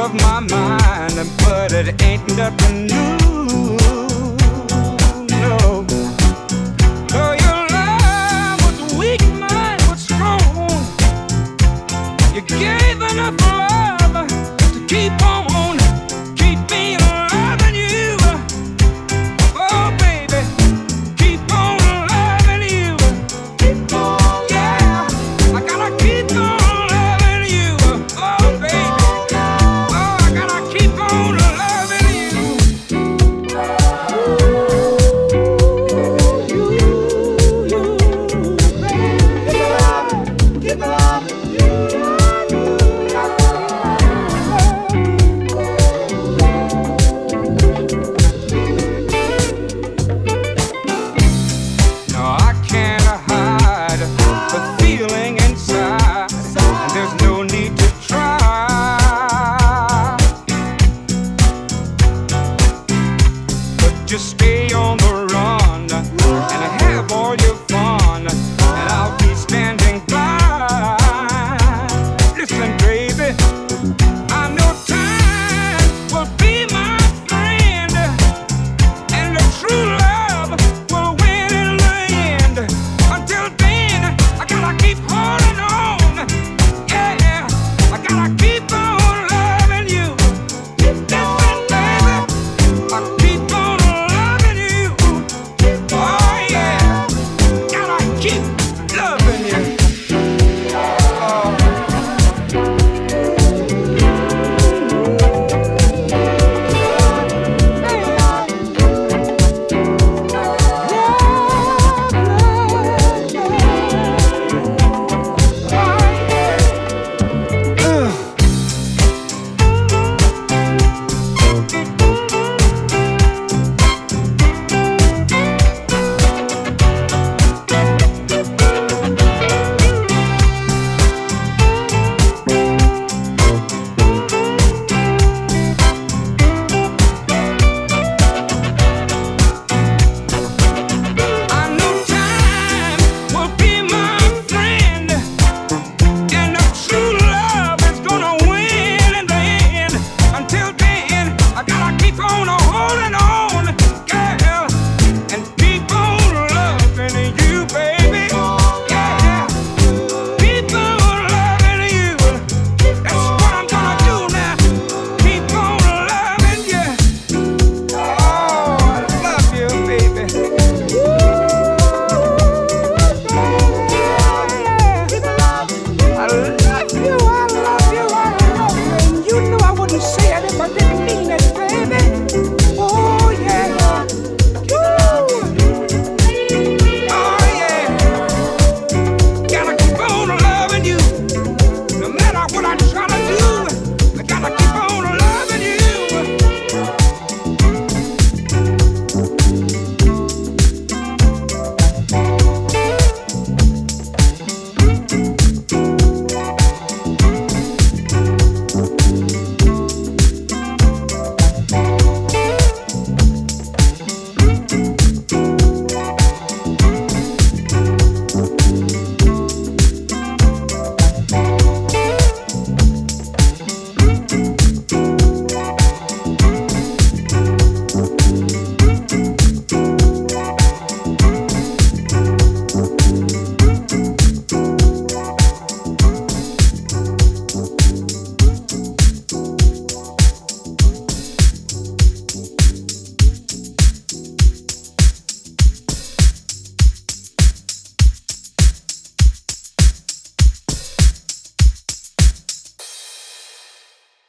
of my mind, but it ain't nothing new. No. Though your love was weak, mine was strong. You gave enough love to keep on. just stay